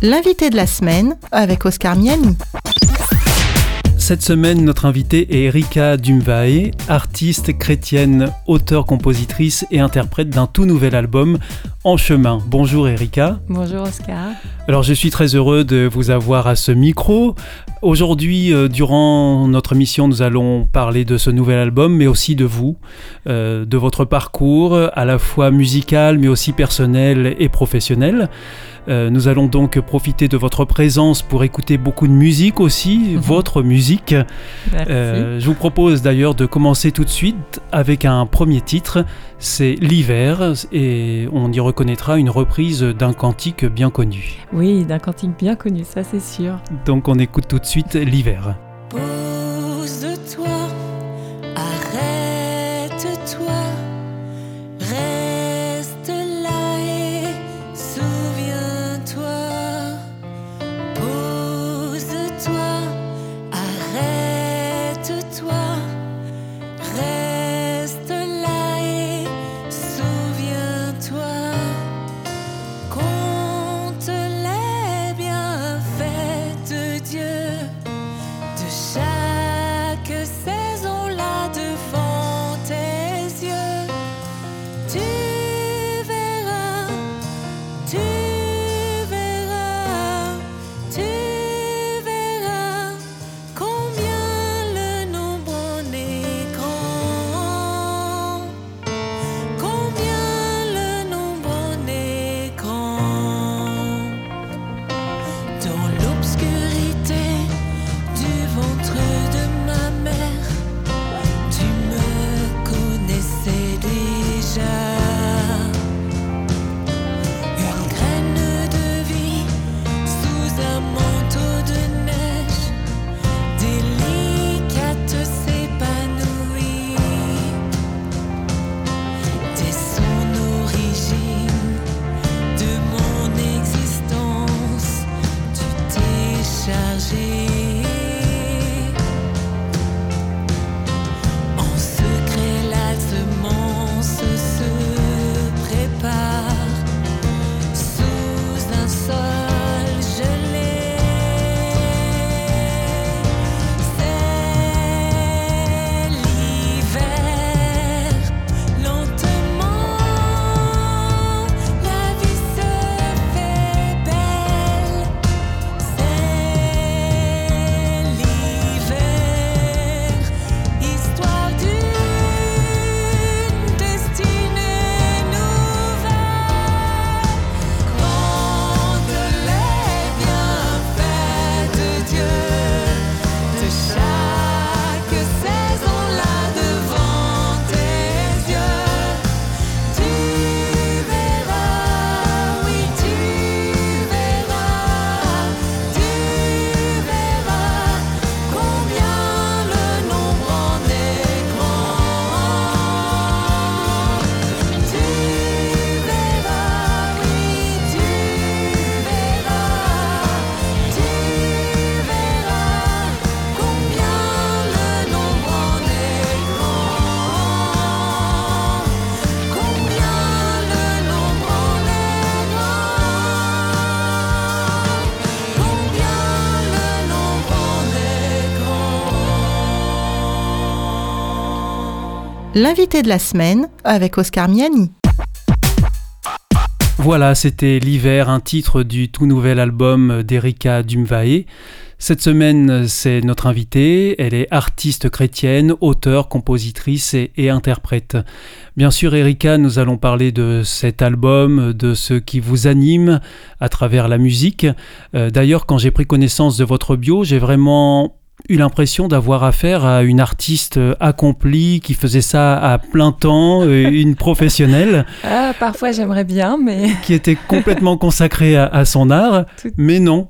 L'invité de la semaine avec Oscar Miani. Cette semaine, notre invitée est Erika Dumvae, artiste chrétienne, auteure, compositrice et interprète d'un tout nouvel album, En chemin. Bonjour Erika. Bonjour Oscar. Alors je suis très heureux de vous avoir à ce micro. Aujourd'hui, euh, durant notre mission, nous allons parler de ce nouvel album, mais aussi de vous, euh, de votre parcours, à la fois musical, mais aussi personnel et professionnel. Euh, nous allons donc profiter de votre présence pour écouter beaucoup de musique aussi, Mhm. votre musique. Merci. Euh, je vous propose d'ailleurs de commencer tout de suite avec un premier titre, c'est L'hiver, et on y reconnaîtra une reprise d'un cantique bien connu. Oui, d'un cantique bien connu, ça c'est sûr. Donc on écoute tout de suite L'hiver. Pose-toi, L'invité de la semaine avec Oscar Miani. Voilà, c'était L'hiver, un titre du tout nouvel album d'Erika Dumvae. Cette semaine, c'est notre invitée. Elle est artiste chrétienne, auteure, compositrice et, interprète. Bien sûr, Erika, nous allons parler de cet album, de ce qui vous anime à travers la musique. Euh, D'ailleurs, quand j'ai pris connaissance de votre bio, j'ai vraiment eu l'impression d'avoir affaire à une artiste accomplie qui faisait ça à plein temps, euh, une professionnelle Ah, parfois j'aimerais bien, mais qui était complètement consacrée à, à son art, Tout- mais non.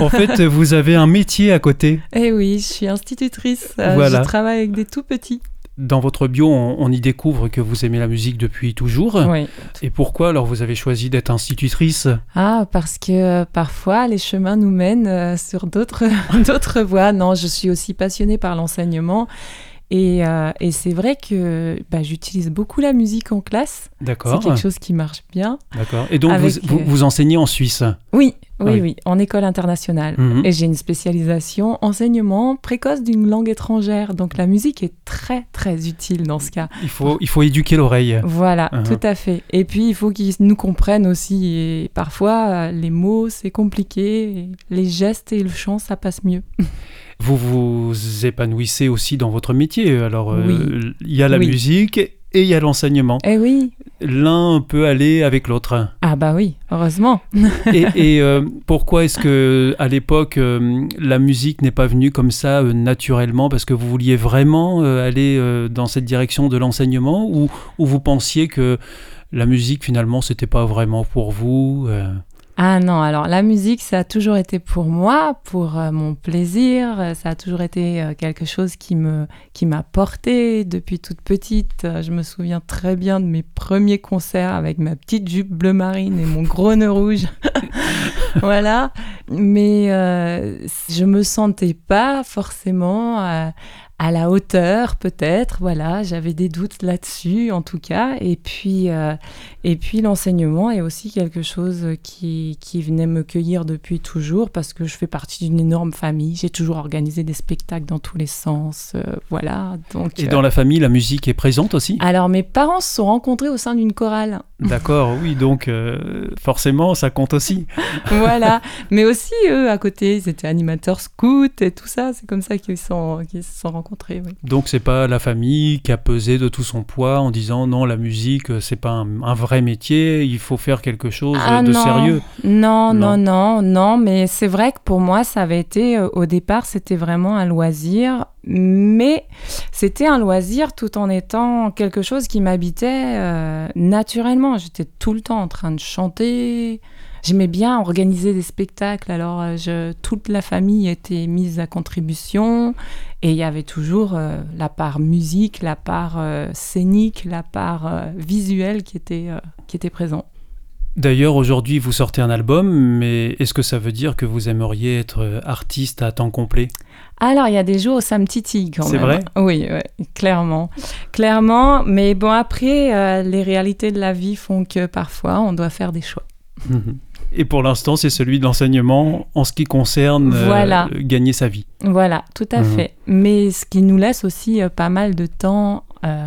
En fait, vous avez un métier à côté. eh oui, je suis institutrice. euh, Voilà. Je travaille avec des tout petits. Dans votre bio, on, on y découvre que vous aimez la musique depuis toujours. Oui. Et pourquoi alors vous avez choisi d'être institutrice? Ah, parce que euh, parfois les chemins nous mènent euh, sur d'autres d'autres voies. Non, je suis aussi passionnée par l'enseignement. Et, euh, et c'est vrai que bah, j'utilise beaucoup la musique en classe. C'est D'accord. quelque chose qui marche bien. D'accord. Et donc Avec, vous, vous, vous enseignez en Suisse? Oui, Oui, Oui. oui, en école internationale. Mhm. Et j'ai une spécialisation enseignement précoce d'une langue étrangère. Donc la musique est très, très utile dans ce cas. Il faut, il faut éduquer l'oreille. Voilà, Mhm. tout à fait. Et puis, il faut qu'ils nous comprennent aussi. Et parfois, les mots, c'est compliqué. les gestes et le chant, ça passe mieux. Vous vous épanouissez aussi dans votre métier. Alors, euh, il y a la Oui. musique et il y a l'enseignement. Eh oui. L'un peut aller avec l'autre. Ah bah oui, heureusement. Et, et, euh, pourquoi est-ce que à l'époque euh, la musique n'est pas venue comme ça euh, naturellement? Parce que vous vouliez vraiment aller dans cette direction de l'enseignement? Ou, ou vous pensiez que la musique finalement c'était pas vraiment pour vous Ah non, alors la musique, ça a toujours été pour moi, pour euh, mon plaisir. Euh, Ça a toujours été euh, quelque chose qui me qui m'a porté depuis toute petite. Je me souviens très bien de mes premiers concerts avec ma petite jupe bleu marine et mon gros nœud rouge. voilà. Mais je me sentais pas forcément à, la hauteur, peut-être. Voilà, j'avais des doutes là-dessus, en tout cas. Et puis, euh, et puis l'enseignement est aussi quelque chose qui, qui venait me cueillir depuis toujours parce que je fais partie d'une énorme famille. J'ai toujours organisé des spectacles dans tous les sens. euh, voilà. Donc, Et euh, dans la famille, la musique est présente aussi alors mes parents se sont rencontrés au sein d'une chorale. D'accord, oui, donc forcément ça compte aussi. voilà. Mais aussi, eux, à côté, ils étaient animateurs scouts et tout ça. C'est comme ça qu'ils sont, qu'ils se sont rencontrés. Oui. Donc c'est pas la famille qui a pesé de tout son poids en disant non, la musique c'est pas un, un vrai métier, il faut faire quelque chose Ah de non. sérieux. Non, Non. non, non, non, mais c'est vrai que pour moi, ça avait été, euh, au départ, c'était vraiment un loisir, mais c'était un loisir tout en étant quelque chose qui m'habitait euh, naturellement. J'étais tout le temps en train de chanter. J'aimais bien organiser des spectacles, alors euh, je, toute la famille était mise à contribution et il y avait toujours euh, la part musique, la part euh, scénique, la part euh, visuelle qui était, qui était présent. D'ailleurs, aujourd'hui, vous sortez un album, mais est-ce que ça veut dire que vous aimeriez être artiste à temps complet? Alors, il y a des jours où ça me titille quand C'est même. vrai? Oui, ouais, clairement. Clairement, mais bon, après, euh, les réalités de la vie font que parfois, on doit faire des choix. Et pour l'instant, c'est celui de l'enseignement en ce qui concerne euh, gagner sa vie. Voilà, tout à Mhm. fait. Mais ce qui nous laisse aussi euh, pas mal de temps euh,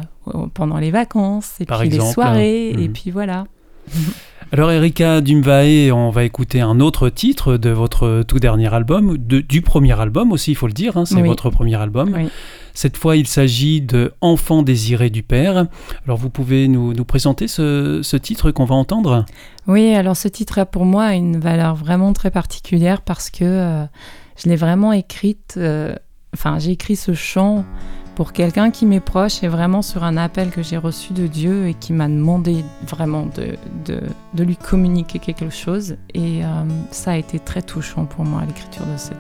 pendant les vacances, et Par puis exemple, les soirées, et mhm. puis voilà. Alors Erika Dumvae, on va écouter un autre titre de votre tout dernier album, de- du premier album aussi, il faut le dire, hein, c'est Oui. votre premier album. Oui. Cette fois, il s'agit de Enfant désiré du Père. Alors vous pouvez nous, nous présenter ce, ce titre qu'on va entendre? Oui, alors ce titre a pour moi une valeur vraiment très particulière parce que euh, je l'ai vraiment écrite, euh, enfin j'ai écrit ce chant pour quelqu'un qui m'est proche et vraiment sur un appel que j'ai reçu de Dieu et qui m'a demandé vraiment de, lui communiquer quelque chose. Et euh, ça a été très touchant pour moi l'écriture de ce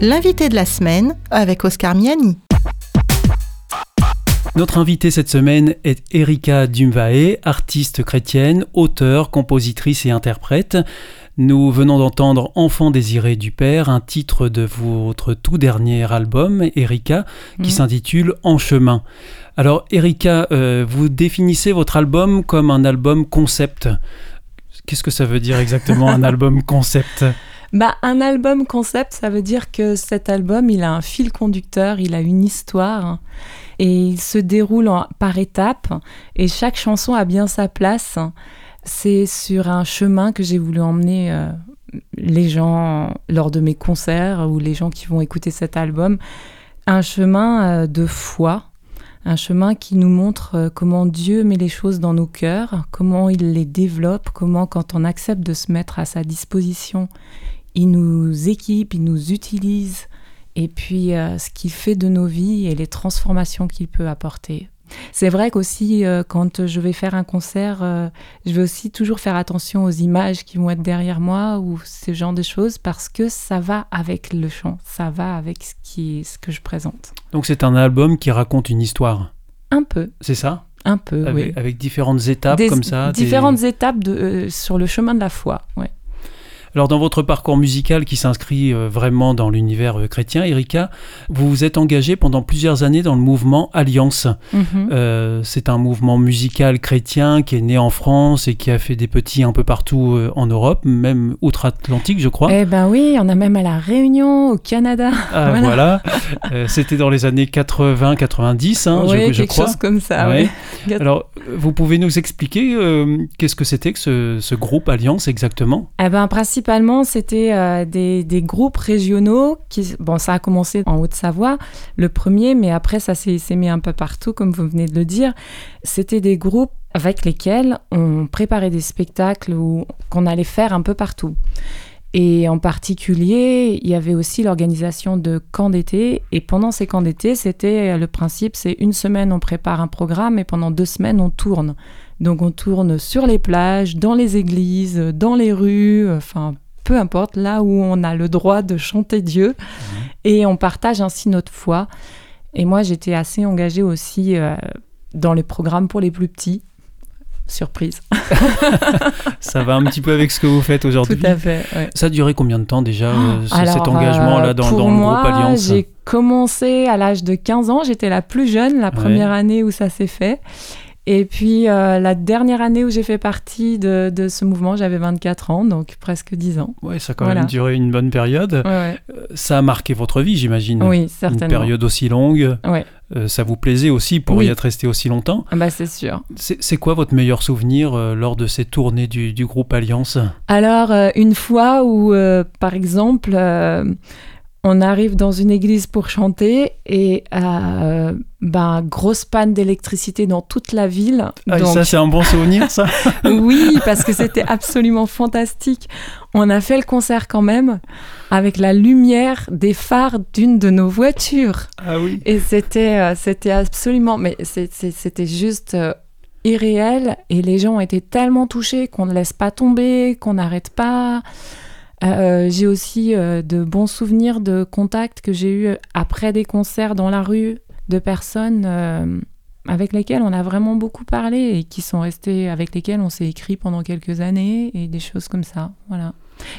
L'invité de la semaine avec Oscar Miani. Notre invitée cette semaine est Erika Dumvae, artiste chrétienne, auteure, compositrice et interprète. Nous venons d'entendre Enfant désiré du Père, un titre de votre tout dernier album, Erika, qui Mhm. s'intitule En chemin. Alors, Erika, euh, vous définissez votre album comme un album concept. Qu'est-ce que ça veut dire exactement un album concept? Bah, un album concept, ça veut dire que cet album, il a un fil conducteur, il a une histoire et il se déroule par étapes et chaque chanson a bien sa place. C'est sur un chemin que j'ai voulu emmener euh, les gens lors de mes concerts ou les gens qui vont écouter cet album. Un chemin euh, de foi, un chemin qui nous montre euh, comment Dieu met les choses dans nos cœurs, comment il les développe, comment quand on accepte de se mettre à sa disposition, il nous équipe, il nous utilise, et puis euh, ce qu'il fait de nos vies et les transformations qu'il peut apporter. C'est vrai qu'aussi, euh, quand je vais faire un concert, euh, je vais aussi toujours faire attention aux images qui vont être derrière moi ou ce genre de choses parce que ça va avec le chant, ça va avec ce, qui, ce que je présente. Donc c'est un album qui raconte une histoire, Un peu, c'est ça? Un peu, avec, oui. avec différentes étapes Des- comme ça des- Différentes étapes de, euh, sur le chemin de la foi. Ouais. Alors dans votre parcours musical qui s'inscrit euh, vraiment dans l'univers euh, chrétien, Erika, vous vous êtes engagée pendant plusieurs années dans le mouvement Alliance. Mhm. Euh, c'est un mouvement musical chrétien qui est né en France et qui a fait des petits un peu partout en Europe, même outre-Atlantique, je crois. Eh ben oui, on a même à la Réunion, au Canada. Ah, voilà. voilà. Euh, C'était dans les années 80-90, hein, oui, je, je quelque crois. chose comme ça. Ouais. oui. Alors, vous pouvez nous expliquer euh, qu'est-ce que c'était que ce, ce groupe Alliance exactement? Eh ben, principalement, c'était euh, des, groupes régionaux qui, bon, ça a commencé en Haute-Savoie, le premier, mais après, ça s'est mis un peu partout, comme vous venez de le dire. C'était des groupes avec lesquels on préparait des spectacles qu'on allait faire un peu partout. Et en particulier, il y avait aussi l'organisation de camps d'été. Et pendant ces camps d'été, c'était le principe, c'est une semaine on prépare un programme et pendant deux semaines on tourne. Donc on tourne sur les plages, dans les églises, dans les rues, enfin peu importe, là où on a le droit de chanter Dieu. Et on partage ainsi notre foi. Et moi j'étais assez engagée aussi euh, dans les programmes pour les plus petits. Surprise. Ça va un petit peu avec ce que vous faites aujourd'hui. Tout à fait. ouais. Ça a duré combien de temps déjà, euh, Alors, cet engagement-là euh, dans, pour dans le moi, groupe Alliance J'ai commencé à l'âge de 15 ans, j'étais la plus jeune, la première année où ça s'est fait. Et puis euh, la dernière année où j'ai fait partie de, de ce mouvement, j'avais 24 ans, donc presque 10 ans. Ouais, ça a quand Voilà. même duré une bonne période. Ouais, ouais. Euh, Ça a marqué votre vie, j'imagine. Oui, Une certainement. période aussi longue. Ouais. Euh, ça vous plaisait aussi pour Oui. y être resté aussi longtemps. Ah bah, c'est sûr. C'est quoi votre meilleur souvenir euh, lors de ces tournées du, du groupe Alliance? Alors, euh, une fois où, par exemple, on arrive dans une église pour chanter et ben, grosse panne d'électricité dans toute la ville. Ah, Donc, Ça, c'est un bon souvenir, ça oui, parce que c'était absolument fantastique. On a fait le concert quand même avec la lumière des phares d'une de nos voitures. Ah oui. Et c'était euh, c'était absolument, mais c'était juste euh, irréel. Et les gens ont été tellement touchés qu'on ne laisse pas tomber, qu'on n'arrête pas. Euh, j'ai aussi euh, de bons souvenirs de contacts que j'ai eus après des concerts dans la rue de personnes euh, avec lesquelles on a vraiment beaucoup parlé et qui sont restés avec lesquelles on s'est écrit pendant quelques années et des choses comme ça. Voilà.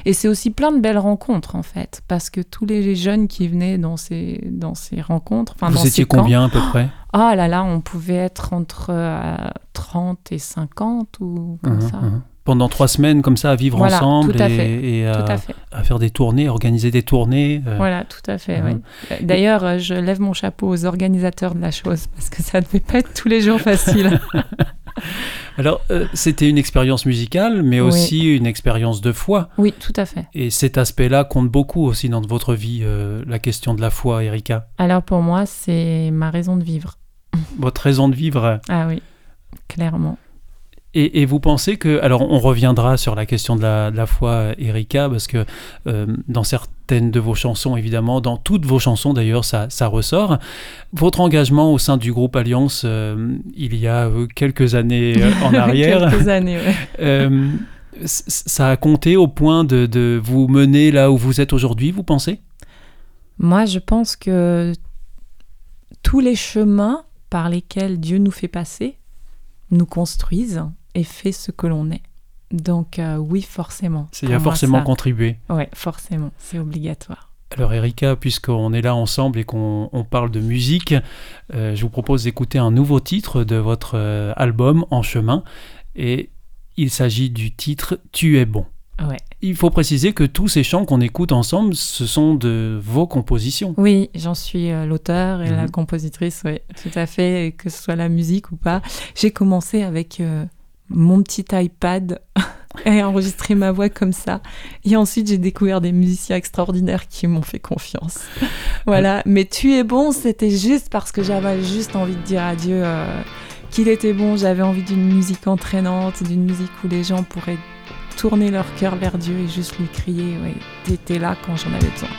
Et c'est aussi plein de belles rencontres en fait, parce que tous les jeunes qui venaient dans ces, dans ces rencontres, dans Vous étiez ces camps, combien à peu près? Ah là là, on pouvait être entre euh, 30 et 50 ou comme Mhm, ça. mhm. Pendant trois semaines comme ça à vivre Voilà, ensemble tout à et, fait, et à, Tout à fait. à faire des tournées, organiser des tournées. euh, Voilà, tout à fait. Mhm. oui. D'ailleurs, euh, je lève mon chapeau aux organisateurs de la chose parce que ça ne devait pas être tous les jours facile. Alors, euh, c'était une expérience musicale, mais Oui. aussi une expérience de foi. oui, tout à fait. Et cet aspect-là compte beaucoup aussi dans votre vie, euh, la question de la foi, Erika. Alors pour moi, c'est ma raison de vivre. Votre raison de vivre. Ah oui, clairement. Et, et vous pensez que, alors on reviendra sur la question de la, de la foi, Erika, parce que euh, dans certaines de vos chansons, évidemment, dans toutes vos chansons d'ailleurs, ça, ça ressort. Votre engagement au sein du groupe Alliance, euh, il y a euh, quelques années euh, en arrière, Quelques années, ouais. euh, c- ça a compté au point de, de vous mener là où vous êtes aujourd'hui, vous pensez? Moi, je pense que tous les chemins par lesquels Dieu nous fait passer nous construisent et fait ce que l'on est. Donc euh, oui, forcément. Il y a forcément contribué. Oui, forcément, c'est obligatoire. Alors Erika, puisqu'on est là ensemble et qu'on parle de musique, euh, je vous propose d'écouter un nouveau titre de votre euh, album En chemin. Et il s'agit du titre Tu es bon. Ouais. Il faut préciser que tous ces chants qu'on écoute ensemble, ce sont de vos compositions. Oui, j'en suis euh, l'auteur et la Mhm. compositrice, oui, tout à fait, que ce soit la musique ou pas. J'ai commencé avec mon petit iPad et enregistré ma voix comme ça. Et ensuite, j'ai découvert des musiciens extraordinaires qui m'ont fait confiance. voilà, mais Tu es bon, c'était juste parce que j'avais juste envie de dire à Dieu euh, qu'il était bon. J'avais envie d'une musique entraînante, d'une musique où les gens pourraient tourner leur cœur vers Dieu et juste lui crier, ouais, t'étais là quand j'en avais besoin.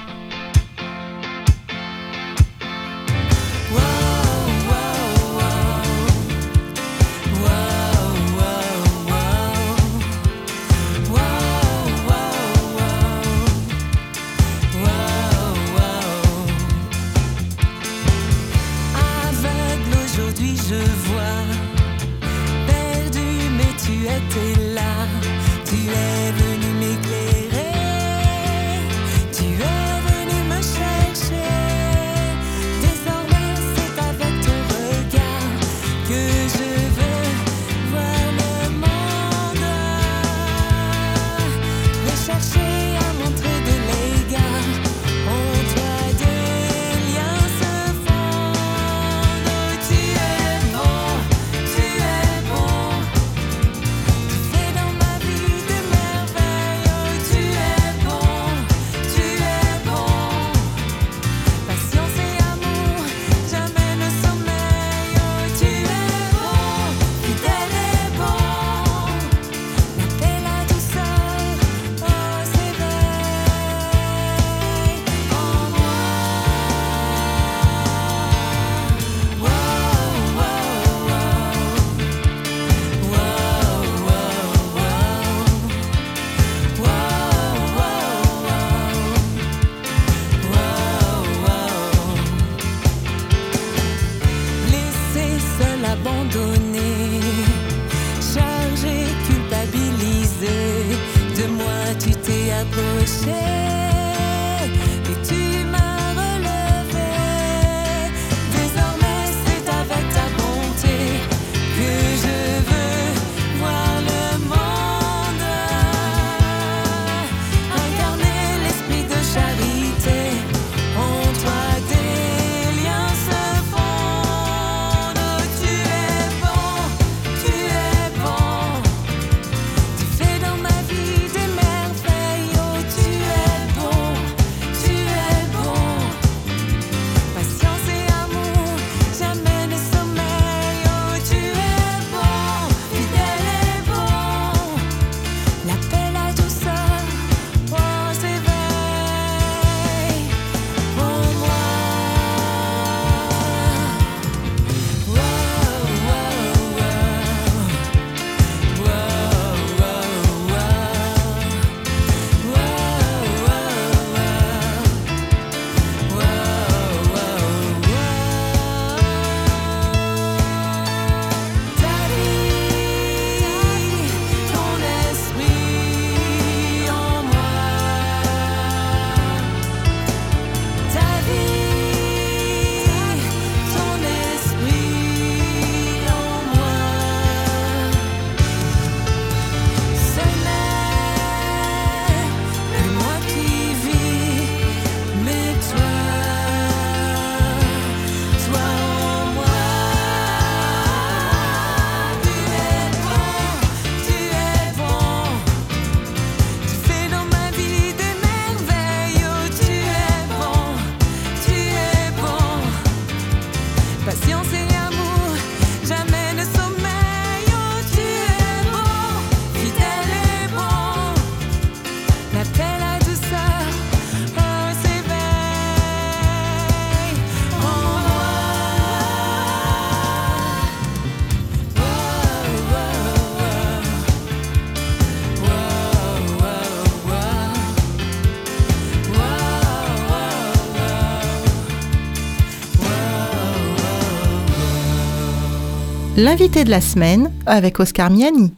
L'invité de la semaine avec Oscar Miani.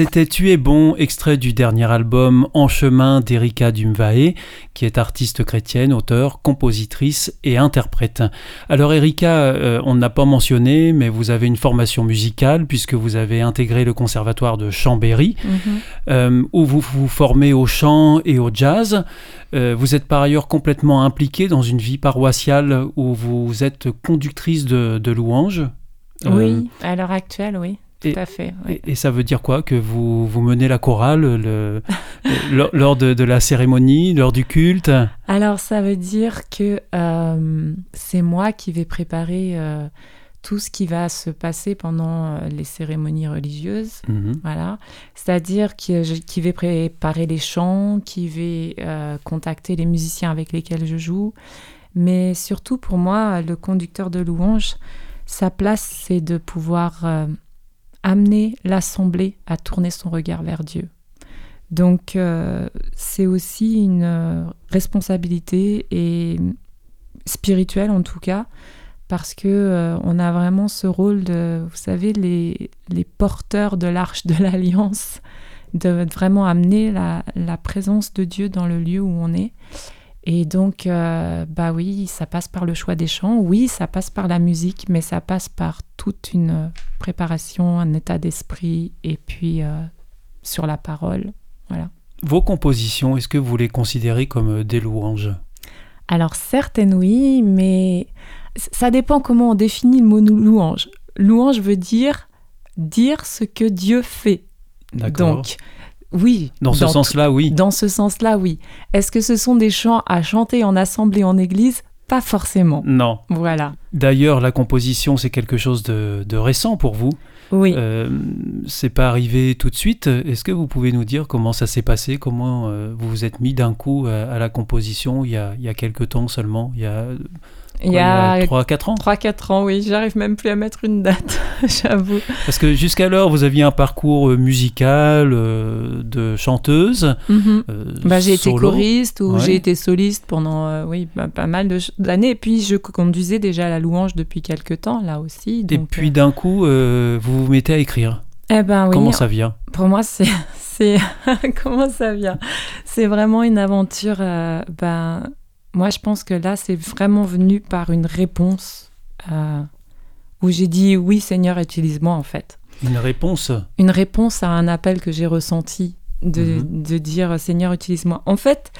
C'était Tu es bon, extrait du dernier album En chemin d'Erika Dumvae, qui est artiste chrétienne, auteure, compositrice et interprète. Alors Erika, euh, on n'a pas mentionné, mais vous avez une formation musicale puisque vous avez intégré le conservatoire de Chambéry, Mhm. euh, où vous vous formez au chant et au jazz. Euh, vous êtes par ailleurs complètement impliqué dans une vie paroissiale où vous êtes conductrice de, de louanges. Euh, Oui, à l'heure actuelle, oui, tout et- à fait. Et, et ça veut dire quoi Que vous, vous menez la chorale le- lors, lors de, de la cérémonie, lors du culte? Alors, ça veut dire que euh, c'est moi qui vais préparer euh, tout ce qui va se passer pendant euh, les cérémonies religieuses. Mhm. Voilà. C'est-à-dire que je- qui vais préparer les chants, qui vais euh, contacter les musiciens avec lesquels je joue. Mais surtout pour moi, le conducteur de louange, sa place, c'est de pouvoir amener l'assemblée à tourner son regard vers Dieu. Donc, euh, c'est aussi une euh, responsabilité et spirituelle en tout cas, parce que euh, on a vraiment ce rôle de, vous savez, les, les porteurs de l'arche de l'alliance, de vraiment amener la, la présence de Dieu dans le lieu où on est. Et donc, euh, bah oui, ça passe par le choix des chants, oui, ça passe par la musique, mais ça passe par toute une préparation, un état d'esprit, et puis euh, sur la parole. Vos compositions, est-ce que vous les considérez comme euh, des louanges? Alors certaines oui, mais ça dépend comment on définit le mot louange. Louange veut dire dire ce que Dieu fait. D'accord. Donc oui. Dans ce sens-là, oui. Dans ce sens-là, oui. Est-ce que ce sont des chants à chanter en assemblée en église? Pas forcément. Non. Voilà. D'ailleurs, la composition, c'est quelque chose de, de récent pour vous. Oui. Euh, c'est pas arrivé tout de suite. Est-ce que vous pouvez nous dire comment ça s'est passé? Comment euh, vous vous êtes mis d'un coup à, à la composition il y, a, il y a quelques temps seulement? Il y a, Il y a 3-4 ans 3-4 ans, oui. J'arrive même plus à mettre une date, j'avoue. Parce que jusqu'alors, vous aviez un parcours euh, musical euh, de chanteuse. Mhm. euh, Bah, j'ai été choriste ou Ouais. j'ai été soliste pendant euh, oui, bah, pas mal d'années. Et puis, je conduisais déjà la louange depuis quelques temps, là aussi. Et puis d'un coup, vous vous mettez à écrire. eh ben, oui, Comment ça vient? Pour moi, c'est. Comment ça vient? C'est vraiment une aventure. ben, moi, je pense que là, c'est vraiment venu par une réponse euh, où j'ai dit oui, Seigneur, utilise-moi, en fait. Une réponse? Une réponse à un appel que j'ai ressenti de, Mhm. de dire Seigneur, utilise-moi. En fait,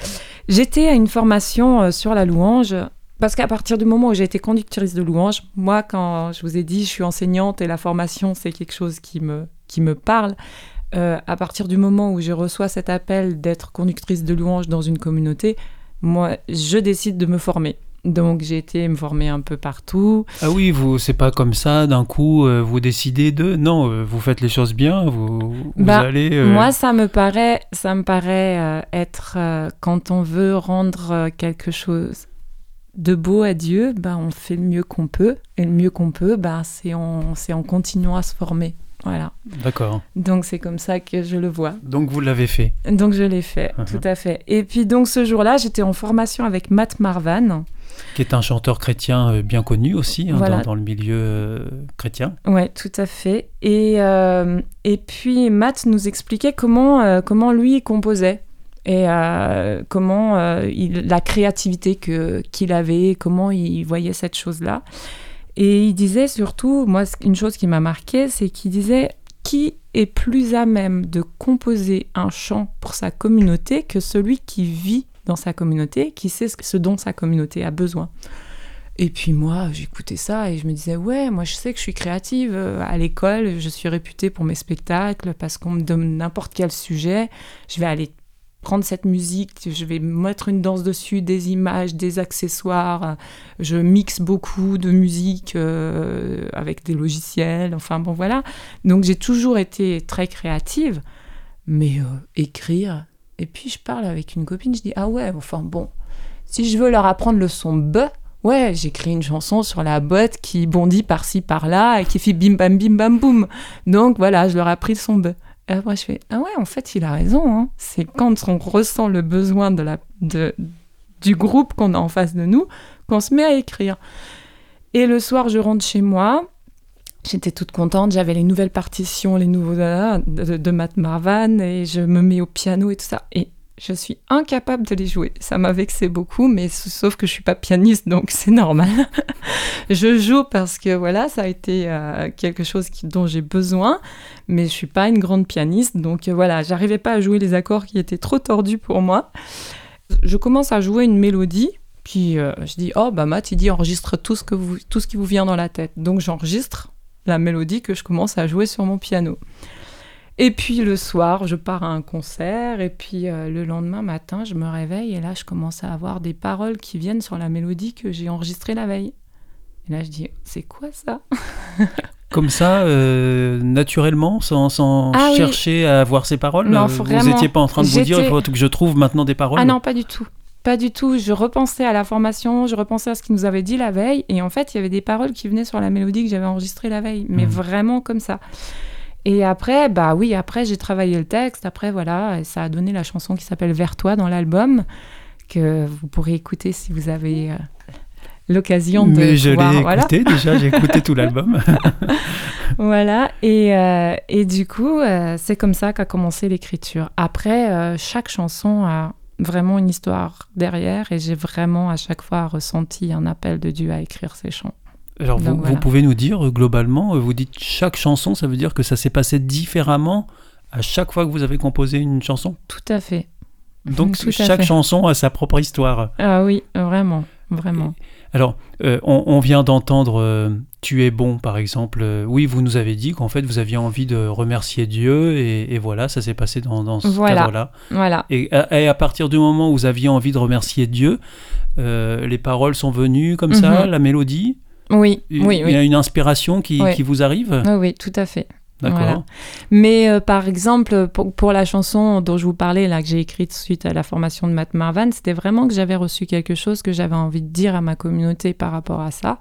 j'étais à une formation euh, sur la louange. Parce qu'à partir du moment où j'ai été conductrice de louange, moi, quand je vous ai dit, je suis enseignante et la formation, c'est quelque chose qui me, qui me parle. euh, à partir du moment où je reçois cet appel d'être conductrice de louange dans une communauté, moi, je décide de me former. Donc, j'ai été me former un peu partout. Ah oui, vous, c'est pas comme ça, d'un coup, euh, vous décidez de... Non, euh, vous faites les choses bien, vous, vous Bah, allez... euh, Moi, ça me paraît, ça me paraît être quand on veut rendre quelque chose de beau à Dieu, ben on fait le mieux qu'on peut. Et le mieux qu'on peut, c'est en, c'est en continuant à se former. Voilà. D'accord. Donc c'est comme ça que je le vois. Donc vous l'avez fait. Donc je l'ai fait, Mhm. tout à fait. Et puis donc ce jour-là, j'étais en formation avec Matt Marvan. Qui est un chanteur chrétien euh, bien connu aussi, hein, Voilà. dans, dans le milieu euh, chrétien. Ouais, tout à fait. Et, euh, et puis Matt nous expliquait comment, euh, comment lui composait et comment il- la créativité que qu'il avait, comment il voyait cette chose-là. Et il disait surtout, moi, une chose qui m'a marqué, c'est qu'il disait qui est plus à même de composer un chant pour sa communauté que celui qui vit dans sa communauté, qui sait ce, ce dont sa communauté a besoin. Et puis moi, j'écoutais ça et je me disais, ouais, moi je sais que je suis créative. Euh, À l'école, je suis réputée pour mes spectacles parce qu'on me donne n'importe quel sujet. Je vais aller prendre cette musique, je vais mettre une danse dessus, des images, des accessoires. Je mixe beaucoup de musique euh, avec des logiciels. Enfin bon, voilà. Donc j'ai toujours été très créative. Mais euh, écrire. Et puis je parle avec une copine, je dis, ah ouais, enfin bon, si je veux leur apprendre le son B, Ouais, j'écris une chanson sur la botte qui bondit par-ci par-là et qui fait bim bam bim bam boum. Donc voilà, je leur ai appris le son B. Et après je fais ah ouais, en fait il a raison. hein. C'est quand on ressent le besoin de la de du groupe qu'on a en face de nous qu'on se met à écrire. Et le soir, je rentre chez moi. J'étais toute contente, j'avais les nouvelles partitions, les nouveaux de, de, de Matt Marvan, et je me mets au piano et tout ça. Et je suis incapable de les jouer. Ça m'a vexé beaucoup, mais sauf que je suis pas pianiste, donc c'est normal. je joue parce que voilà, ça a été euh, quelque chose qui, dont j'ai besoin, mais je suis pas une grande pianiste, donc euh, voilà, j'arrivais pas à jouer les accords qui étaient trop tordus pour moi. Je commence à jouer une mélodie, puis euh, je dis oh bah Matt il dit enregistre tout ce que tout ce qui vous vient dans la tête, donc j'enregistre la mélodie que je commence à jouer sur mon piano. Et puis le soir, je pars à un concert, et puis euh, le lendemain matin, je me réveille, et là, je commence à avoir des paroles qui viennent sur la mélodie que j'ai enregistrée la veille. Et là, je dis, c'est quoi ça? Comme ça, euh, naturellement, sans, sans Ah oui. chercher à avoir ces paroles? Non, euh, Vous n'étiez pas en train de vous dire, il faut que je trouve maintenant des paroles? Ah non, pas du tout. Pas du tout. Je repensais à la formation, je repensais à ce qu'il nous avait dit la veille, et en fait, il y avait des paroles qui venaient sur la mélodie que j'avais enregistrée la veille, mais Mhm. vraiment comme ça. Et après, bah oui, après j'ai travaillé le texte, après voilà, et ça a donné la chanson qui s'appelle Vers toi dans l'album, que vous pourrez écouter si vous avez euh, l'occasion de Mais je l'ai voilà. écouté déjà, j'ai écouté tout l'album. Voilà, et, euh, et du coup, euh, c'est comme ça qu'a commencé l'écriture. Après, chaque chanson a vraiment une histoire derrière, et j'ai vraiment à chaque fois ressenti un appel de Dieu à écrire ces chants. Alors vous, pouvez nous dire, euh, globalement, euh, vous dites chaque chanson, ça veut dire que ça s'est passé différemment à chaque fois que vous avez composé une chanson? Tout à fait. Donc Tout chaque fait. chanson a sa propre histoire. Ah oui, vraiment, vraiment. Alors, euh, on, on vient d'entendre euh, Tu es bon, par exemple. Oui, vous nous avez dit qu'en fait, vous aviez envie de remercier Dieu, et, et voilà, ça s'est passé dans, dans ce Voilà. cadre-là. Voilà. Et, à- et à partir du moment où vous aviez envie de remercier Dieu, euh, les paroles sont venues comme ça, Mhm. la mélodie? Oui, Il oui, il y a une inspiration qui, Oui. qui vous arrive Oui, oui, tout à fait. D'accord. Voilà. Mais euh, par exemple, pour, pour la chanson dont je vous parlais, là, que j'ai écrite suite à la formation de Matt Marvan, c'était vraiment que j'avais reçu quelque chose que j'avais envie de dire à ma communauté par rapport à ça.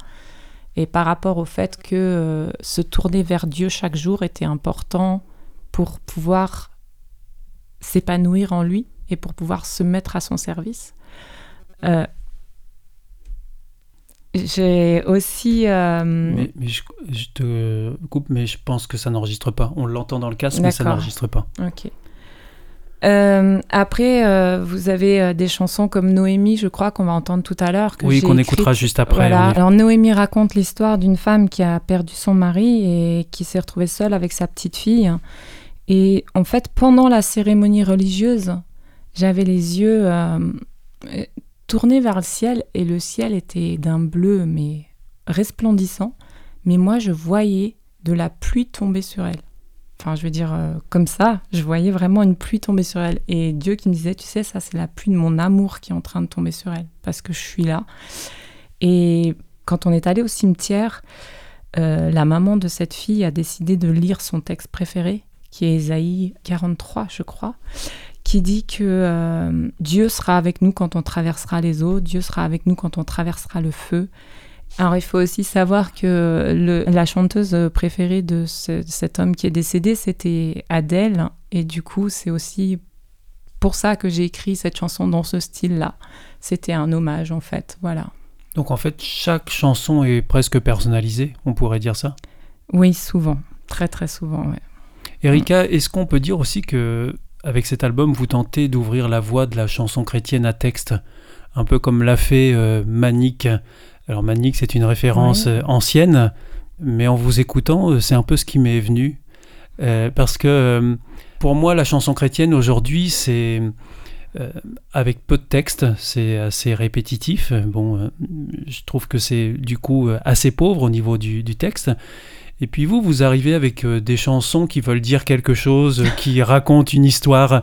Et par rapport au fait que euh, se tourner vers Dieu chaque jour était important pour pouvoir s'épanouir en lui et pour pouvoir se mettre à son service. Euh, j'ai aussi... euh, Mais, mais je, je te coupe, mais je pense que ça n'enregistre pas. On l'entend dans le casque, mais ça n'enregistre pas. Ok. Euh, après, euh, vous avez des chansons comme Noémie, je crois qu'on va entendre tout à l'heure. Oui, qu'on écoutera juste après. Voilà. Alors Noémie raconte l'histoire d'une femme qui a perdu son mari et qui s'est retrouvée seule avec sa petite fille. Et en fait, pendant la cérémonie religieuse, j'avais les yeux tournés vers le ciel et le ciel était d'un bleu mais resplendissant. Mais moi, je voyais de la pluie tomber sur elle. Enfin, je veux dire, euh, comme ça, je voyais vraiment une pluie tomber sur elle. Et Dieu qui me disait, tu sais, ça, c'est la pluie de mon amour qui est en train de tomber sur elle, parce que je suis là. Et quand on est allé au cimetière, euh, la maman de cette fille a décidé de lire son texte préféré, qui est Ésaïe 43, je crois, qui dit que euh, Dieu sera avec nous quand on traversera les eaux, Dieu sera avec nous quand on traversera le feu. Alors il faut aussi savoir que le- la chanteuse préférée de ce- cet homme qui est décédé, c'était Adèle, et du coup c'est aussi pour ça que j'ai écrit cette chanson dans ce style-là. C'était un hommage en fait, voilà. Donc en fait, chaque chanson est presque personnalisée, on pourrait dire ça? Oui, souvent, très très souvent, ouais. Erika, est-ce qu'on peut dire aussi que avec cet album, vous tentez d'ouvrir la voie de la chanson chrétienne à texte, un peu comme l'a fait euh, Manic. Alors Manic, c'est une référence Oui. euh, ancienne, mais en vous écoutant, euh, c'est un peu ce qui m'est venu, Euh, parce que pour moi, la chanson chrétienne aujourd'hui, c'est euh, avec peu de texte, c'est assez répétitif. Bon, je trouve que c'est du coup assez pauvre au niveau du, du texte. Et puis vous, vous arrivez avec euh, des chansons qui veulent dire quelque chose, euh, qui racontent une histoire.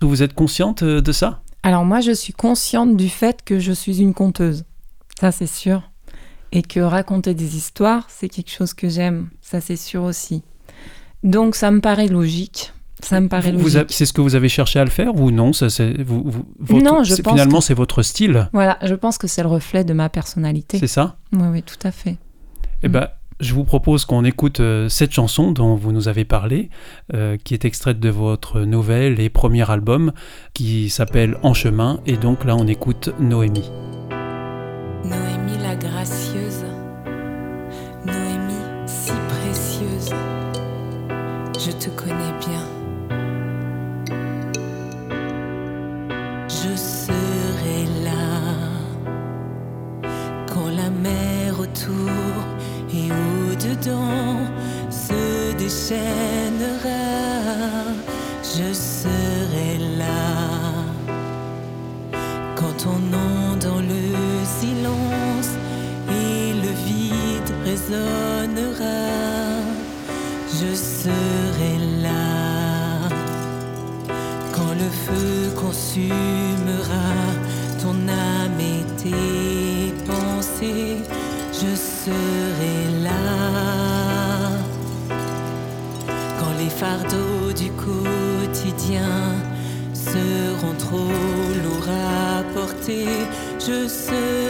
Vous êtes consciente euh, de ça? Alors moi, je suis consciente du fait que je suis une conteuse, ça c'est sûr. Et que raconter des histoires, c'est quelque chose que j'aime, ça c'est sûr aussi. Donc ça me paraît logique. Ça me paraît Vous logique. C'est ce que vous avez cherché à le faire ou non? Ça, vous, vous- votre- Non, je pense Finalement, c'est votre style, Voilà, je pense que c'est le reflet de ma personnalité. c'est ça? Oui, oui, tout à fait. Eh ben, je vous propose qu'on écoute euh, cette chanson dont vous nous avez parlé, euh, qui est extraite de votre nouvel et premier album, qui s'appelle En chemin. Et donc là, on écoute Noémie. said je serai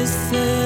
Je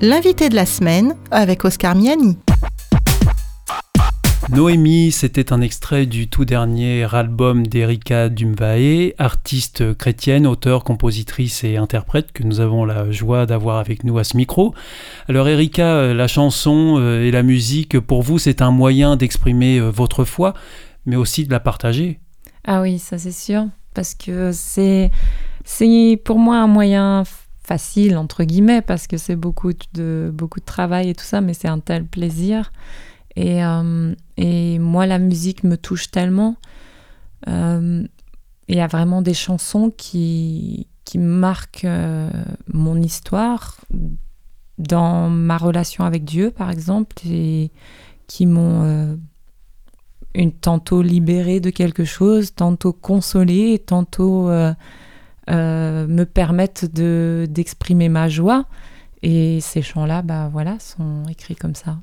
L'invité de la semaine avec Oscar Miani. Noémie, c'était un extrait du tout dernier album d'Erika Dumvae, artiste chrétienne, auteure, compositrice et interprète que nous avons la joie d'avoir avec nous à ce micro. Alors Erika, la chanson euh, et la musique, pour vous, c'est un moyen d'exprimer euh, votre foi, mais aussi de la partager. Ah oui, ça c'est sûr, parce que c'est c'est pour moi un moyen facile entre guillemets parce que c'est beaucoup de beaucoup de travail et tout ça, mais c'est un tel plaisir. Et, euh, et moi, la musique me touche tellement. Euh, il y a vraiment des chansons qui, qui marquent euh, mon histoire dans ma relation avec Dieu, par exemple, et qui m'ont une tantôt libérée de quelque chose, tantôt consolée, tantôt me permettent de d'exprimer ma joie. Et ces chants-là, bah voilà, sont écrits comme ça.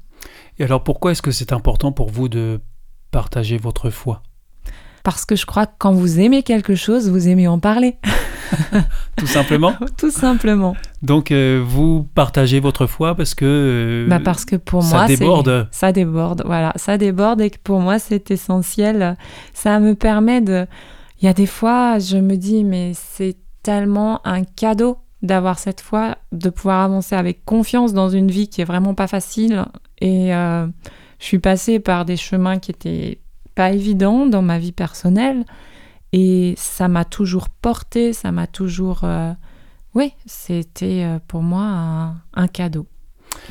Et alors pourquoi est-ce que c'est important pour vous de partager votre foi? Parce que je crois que quand vous aimez quelque chose, vous aimez en parler. Tout simplement Tout simplement. Donc euh, vous partagez votre foi parce que euh, bah parce que pour ça moi déborde. Ça déborde, voilà, ça déborde et que pour moi c'est essentiel. Ça me permet de. Il y a des fois, je me dis mais c'est tellement un cadeau d'avoir cette foi, de pouvoir avancer avec confiance dans une vie qui est vraiment pas facile. Et euh, je suis passée par des chemins qui étaient pas évidents dans ma vie personnelle. Et ça m'a toujours porté, ça m'a toujours... Euh, oui, c'était euh, pour moi un cadeau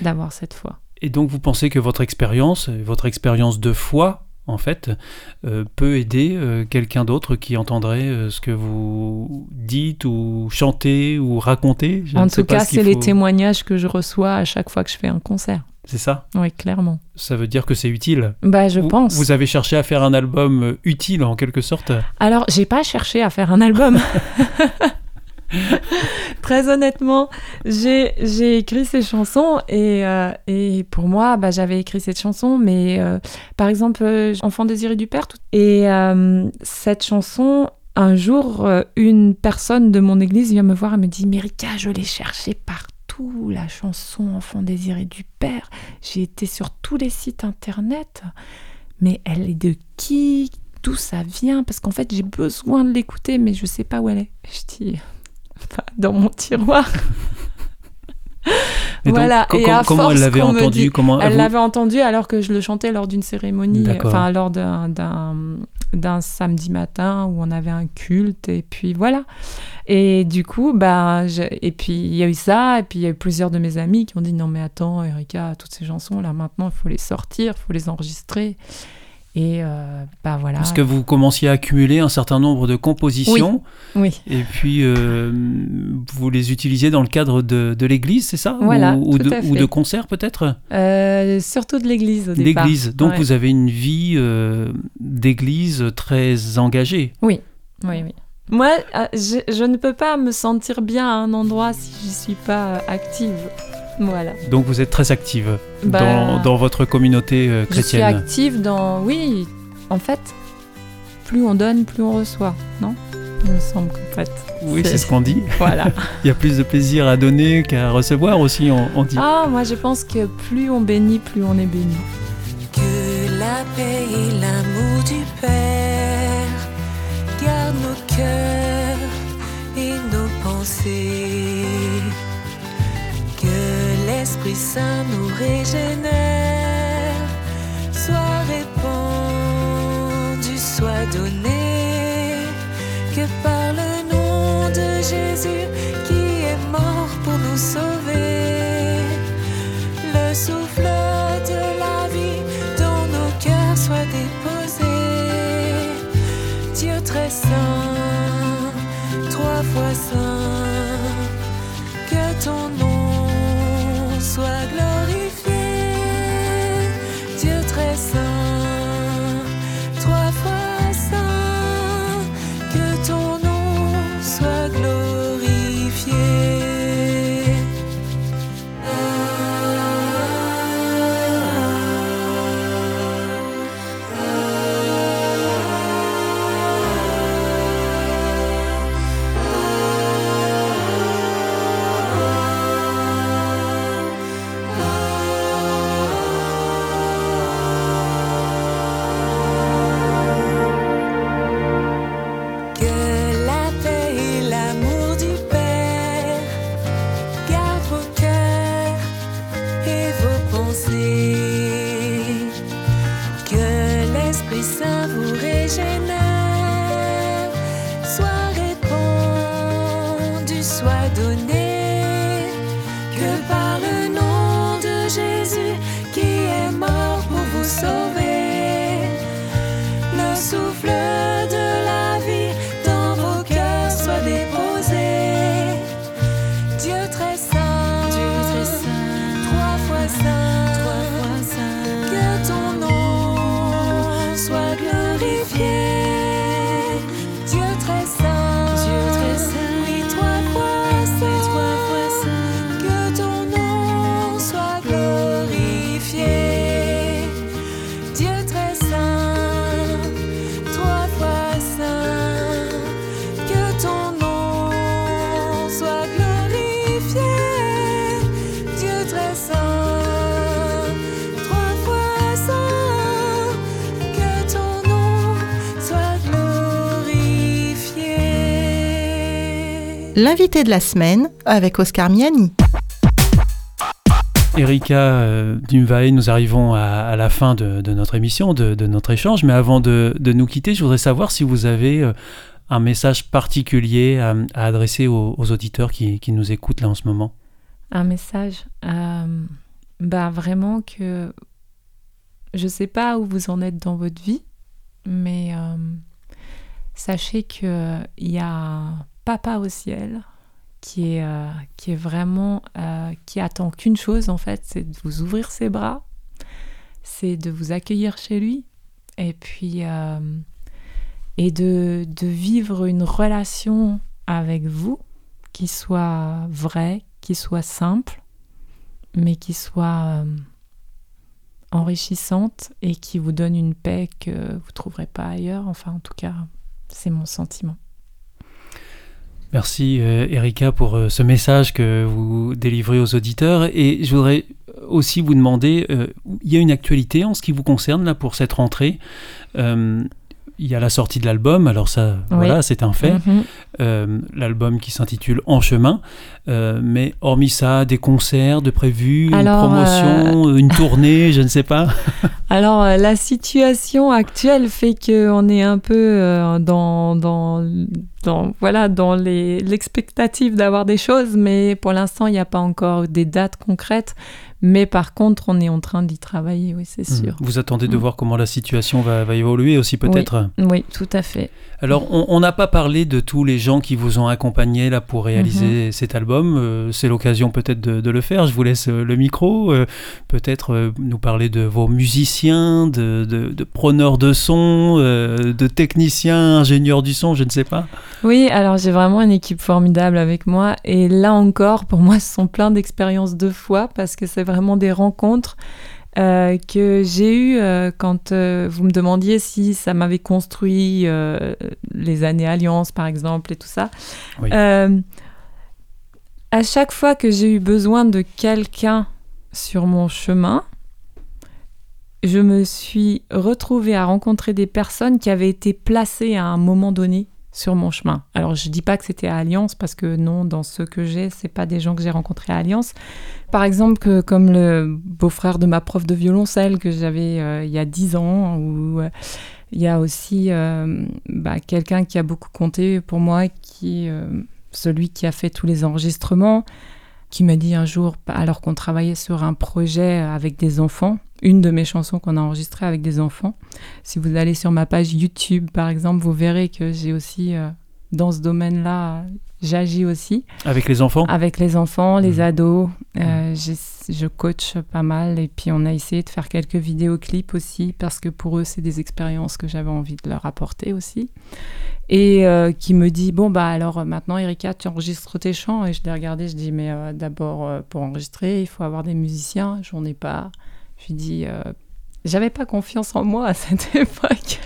d'avoir cette foi. Et donc vous pensez que votre expérience, votre expérience de foi, en fait, euh, peut aider euh, quelqu'un d'autre qui entendrait euh, ce que vous dites ou chantez ou racontez. en tout cas, c'est les témoignages que je reçois à chaque fois que je fais un concert. C'est ça? Oui, clairement. Ça veut dire que c'est utile? Bah, je pense. Vous avez cherché à faire un album utile en quelque sorte? Alors, j'ai pas cherché à faire un album. Très honnêtement, j'ai écrit ces chansons et, euh, et pour moi, bah, j'avais écrit cette chanson, mais euh, par exemple, euh, Enfant désiré du Père. Et cette chanson, un jour, une personne de mon église vient me voir et me dit Mérika, je l'ai cherchée partout, la chanson Enfant désiré du Père. J'ai été sur tous les sites internet, mais elle est de qui? D'où ça vient? Parce qu'en fait, j'ai besoin de l'écouter, mais je sais pas où elle est. Je dis dans mon tiroir. voilà. et à comment elle l'avait entendu comment Elle l'avait entendu alors que je le chantais lors d'une cérémonie, enfin lors d'un samedi matin où on avait un culte et puis voilà. Et du coup, bah, et puis il y a eu ça et puis il y a eu plusieurs de mes amis qui ont dit non mais attends Erika, toutes ces chansons là maintenant il faut les sortir, il faut les enregistrer. Et euh, bah voilà. Parce que vous commenciez à accumuler un certain nombre de compositions. Oui. Et puis euh, vous les utilisiez dans le cadre de, de l'église, c'est ça Voilà. Ou, de, ou de concerts peut-être euh, Surtout de l'église au départ. L'église. Donc vous avez une vie d'église très engagée. Oui, oui, oui. Moi, je, je, ne peux pas me sentir bien à un endroit si je ne suis pas active. Voilà. Donc vous êtes très active bah, dans, dans, votre communauté chrétienne. Je suis active dans... Oui, en fait, plus on donne, plus on reçoit, non? Il me semble qu'en fait... Oui, c'est ce qu'on dit. Voilà. Il y a plus de plaisir à donner qu'à recevoir aussi, on, on, dit. Ah, moi je pense que plus on bénit, plus on est béni. Que la paix et l'amour du Père gardent nos cœurs et nos pensées Saint nous régénère, soit répandu, soit donné, que par le nom de Jésus qui est mort pour nous sauver, L'invité de la semaine avec Oscar Miani. Erika euh, Dumvae, nous arrivons à, à la fin de, de notre émission, de, de notre échange, mais avant de, de nous quitter, je voudrais savoir si vous avez euh, un message particulier à, à adresser aux, aux auditeurs qui, qui nous écoutent là en ce moment. un message. euh, bah vraiment que je sais pas où vous en êtes dans votre vie, mais euh, sachez que il y a papa au ciel qui est euh, vraiment euh, qui attend qu'une chose en fait, c'est de vous ouvrir ses bras, c'est de vous accueillir chez lui, et puis euh, et de, de vivre une relation avec vous qui soit vraie, qui soit simple, mais qui soit enrichissante et qui vous donne une paix que vous ne trouverez pas ailleurs. Enfin, en tout cas, c'est mon sentiment. Merci euh, Erika pour euh, ce message que vous délivrez aux auditeurs. Et je voudrais aussi vous demander, euh, il y a une actualité en ce qui vous concerne là pour cette rentrée. Il y a la sortie de l'album, alors ça, voilà, c'est un fait. Mhm. Euh, l'album qui s'intitule En chemin. Euh, mais hormis ça, des concerts de prévus, une promotion, une tournée, je ne sais pas. Alors, euh, la situation actuelle fait qu'on est un peu euh, dans, dans, dans, voilà, dans les- l'expectative d'avoir des choses, mais pour l'instant, il n'y a pas encore des dates concrètes. Mais par contre, on est en train d'y travailler, oui, c'est sûr. Vous attendez de Mm. voir comment la situation va, va évoluer aussi peut-être. Oui, tout à fait. Alors, on n'a pas parlé de tous les gens qui vous ont accompagné là pour réaliser cet album. Euh, c'est l'occasion peut-être de, de le faire. Je vous laisse euh, le micro. Euh, peut-être euh, nous parler de vos musiciens, de, de, de preneurs de son, de techniciens, ingénieurs du son, je ne sais pas. Oui, alors j'ai vraiment une équipe formidable avec moi. Et là encore, pour moi, ce sont plein d'expériences de fois parce que c'est vraiment des rencontres euh, que j'ai eues euh, quand euh, vous me demandiez si ça m'avait construit les années Alliance, par exemple, et tout ça. Oui. À chaque fois que j'ai eu besoin de quelqu'un sur mon chemin, je me suis retrouvée à rencontrer des personnes qui avaient été placées à un moment donné sur mon chemin. Alors je dis pas que c'était à Alliance parce que non, dans ceux que j'ai, c'est pas des gens que j'ai rencontrés à Alliance. Par exemple, comme le beau-frère de ma prof de violoncelle que j'avais euh, il y a 10 ans, ou euh, il y a aussi euh, bah, quelqu'un qui a beaucoup compté pour moi, qui celui qui a fait tous les enregistrements, qui m'a dit un jour, alors qu'on travaillait sur un projet avec des enfants, une de mes chansons qu'on a enregistrée avec des enfants. Si vous allez sur ma page YouTube, par exemple, vous verrez que j'ai aussi, euh, dans ce domaine-là, j'agis aussi Avec les enfants? Avec les enfants, les Mhm. ados. Euh, j'ai- je coach pas mal et puis on a essayé de faire quelques vidéoclips aussi parce que pour eux, c'est des expériences que j'avais envie de leur apporter aussi. Et euh, qui me dit Bon, bah alors maintenant, Erika, tu enregistres tes chants. Et je l'ai regardé, je dis Mais euh, d'abord, pour enregistrer, il faut avoir des musiciens. J'en ai pas. Je lui dis euh, J'avais pas confiance en moi à cette époque.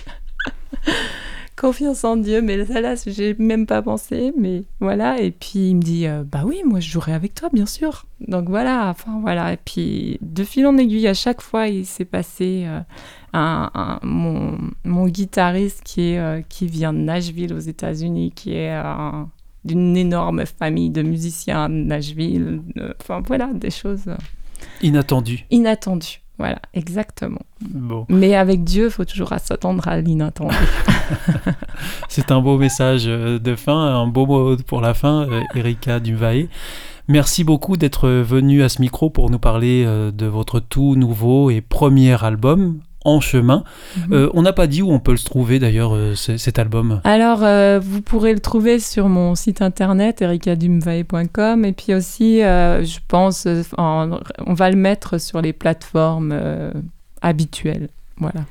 confiance en Dieu, mais là, là j'ai même pas pensé, mais voilà. Et puis il me dit, euh, bah oui, moi je jouerai avec toi, bien sûr. Donc voilà, enfin voilà. Et puis de fil en aiguille, à chaque fois, il s'est passé euh, un, un- mon, mon guitariste qui, est, euh, qui vient de Nashville aux États-Unis, qui est d'une énorme famille de musiciens de Nashville. Enfin voilà, des choses euh, Inattendu. inattendues. Voilà, exactement. Bon, Mais avec Dieu, il faut toujours s'attendre à l'inattendu. c'est un beau message euh, de fin, un beau mot pour la fin, euh, Erika Dumvae. Merci beaucoup d'être venue à ce micro pour nous parler euh, de votre tout nouveau et premier album, En chemin. Mhm. Euh, on n'a pas dit où on peut le trouver d'ailleurs, euh, cet album. Alors, euh, vous pourrez le trouver sur mon site internet ericadumvae.com et puis aussi, je pense, en- on va le mettre sur les plateformes habituelles. Voilà.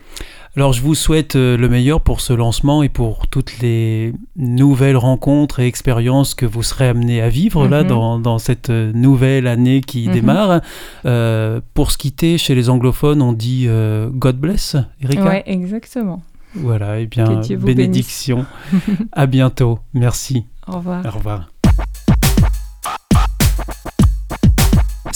Alors je vous souhaite euh, le meilleur pour ce lancement et pour toutes les nouvelles rencontres et expériences que vous serez amenés à vivre là Mhm. dans, dans cette euh, nouvelle année qui Mhm. démarre. Euh, pour se quitter, chez les anglophones, on dit euh, God bless, Erika. Ouais, exactement. Voilà, et bien Dieu vous bénédiction. à bientôt. Merci. Au revoir. Au revoir.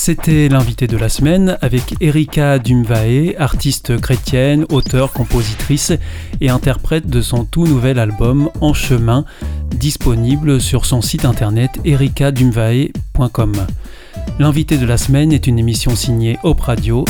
C'était l'invité de la semaine avec Erika Dumvae, artiste chrétienne, auteure, compositrice et interprète de son tout nouvel album En chemin, disponible sur son site internet ericadumvae.com. L'invité de la semaine est une émission signée Op Radio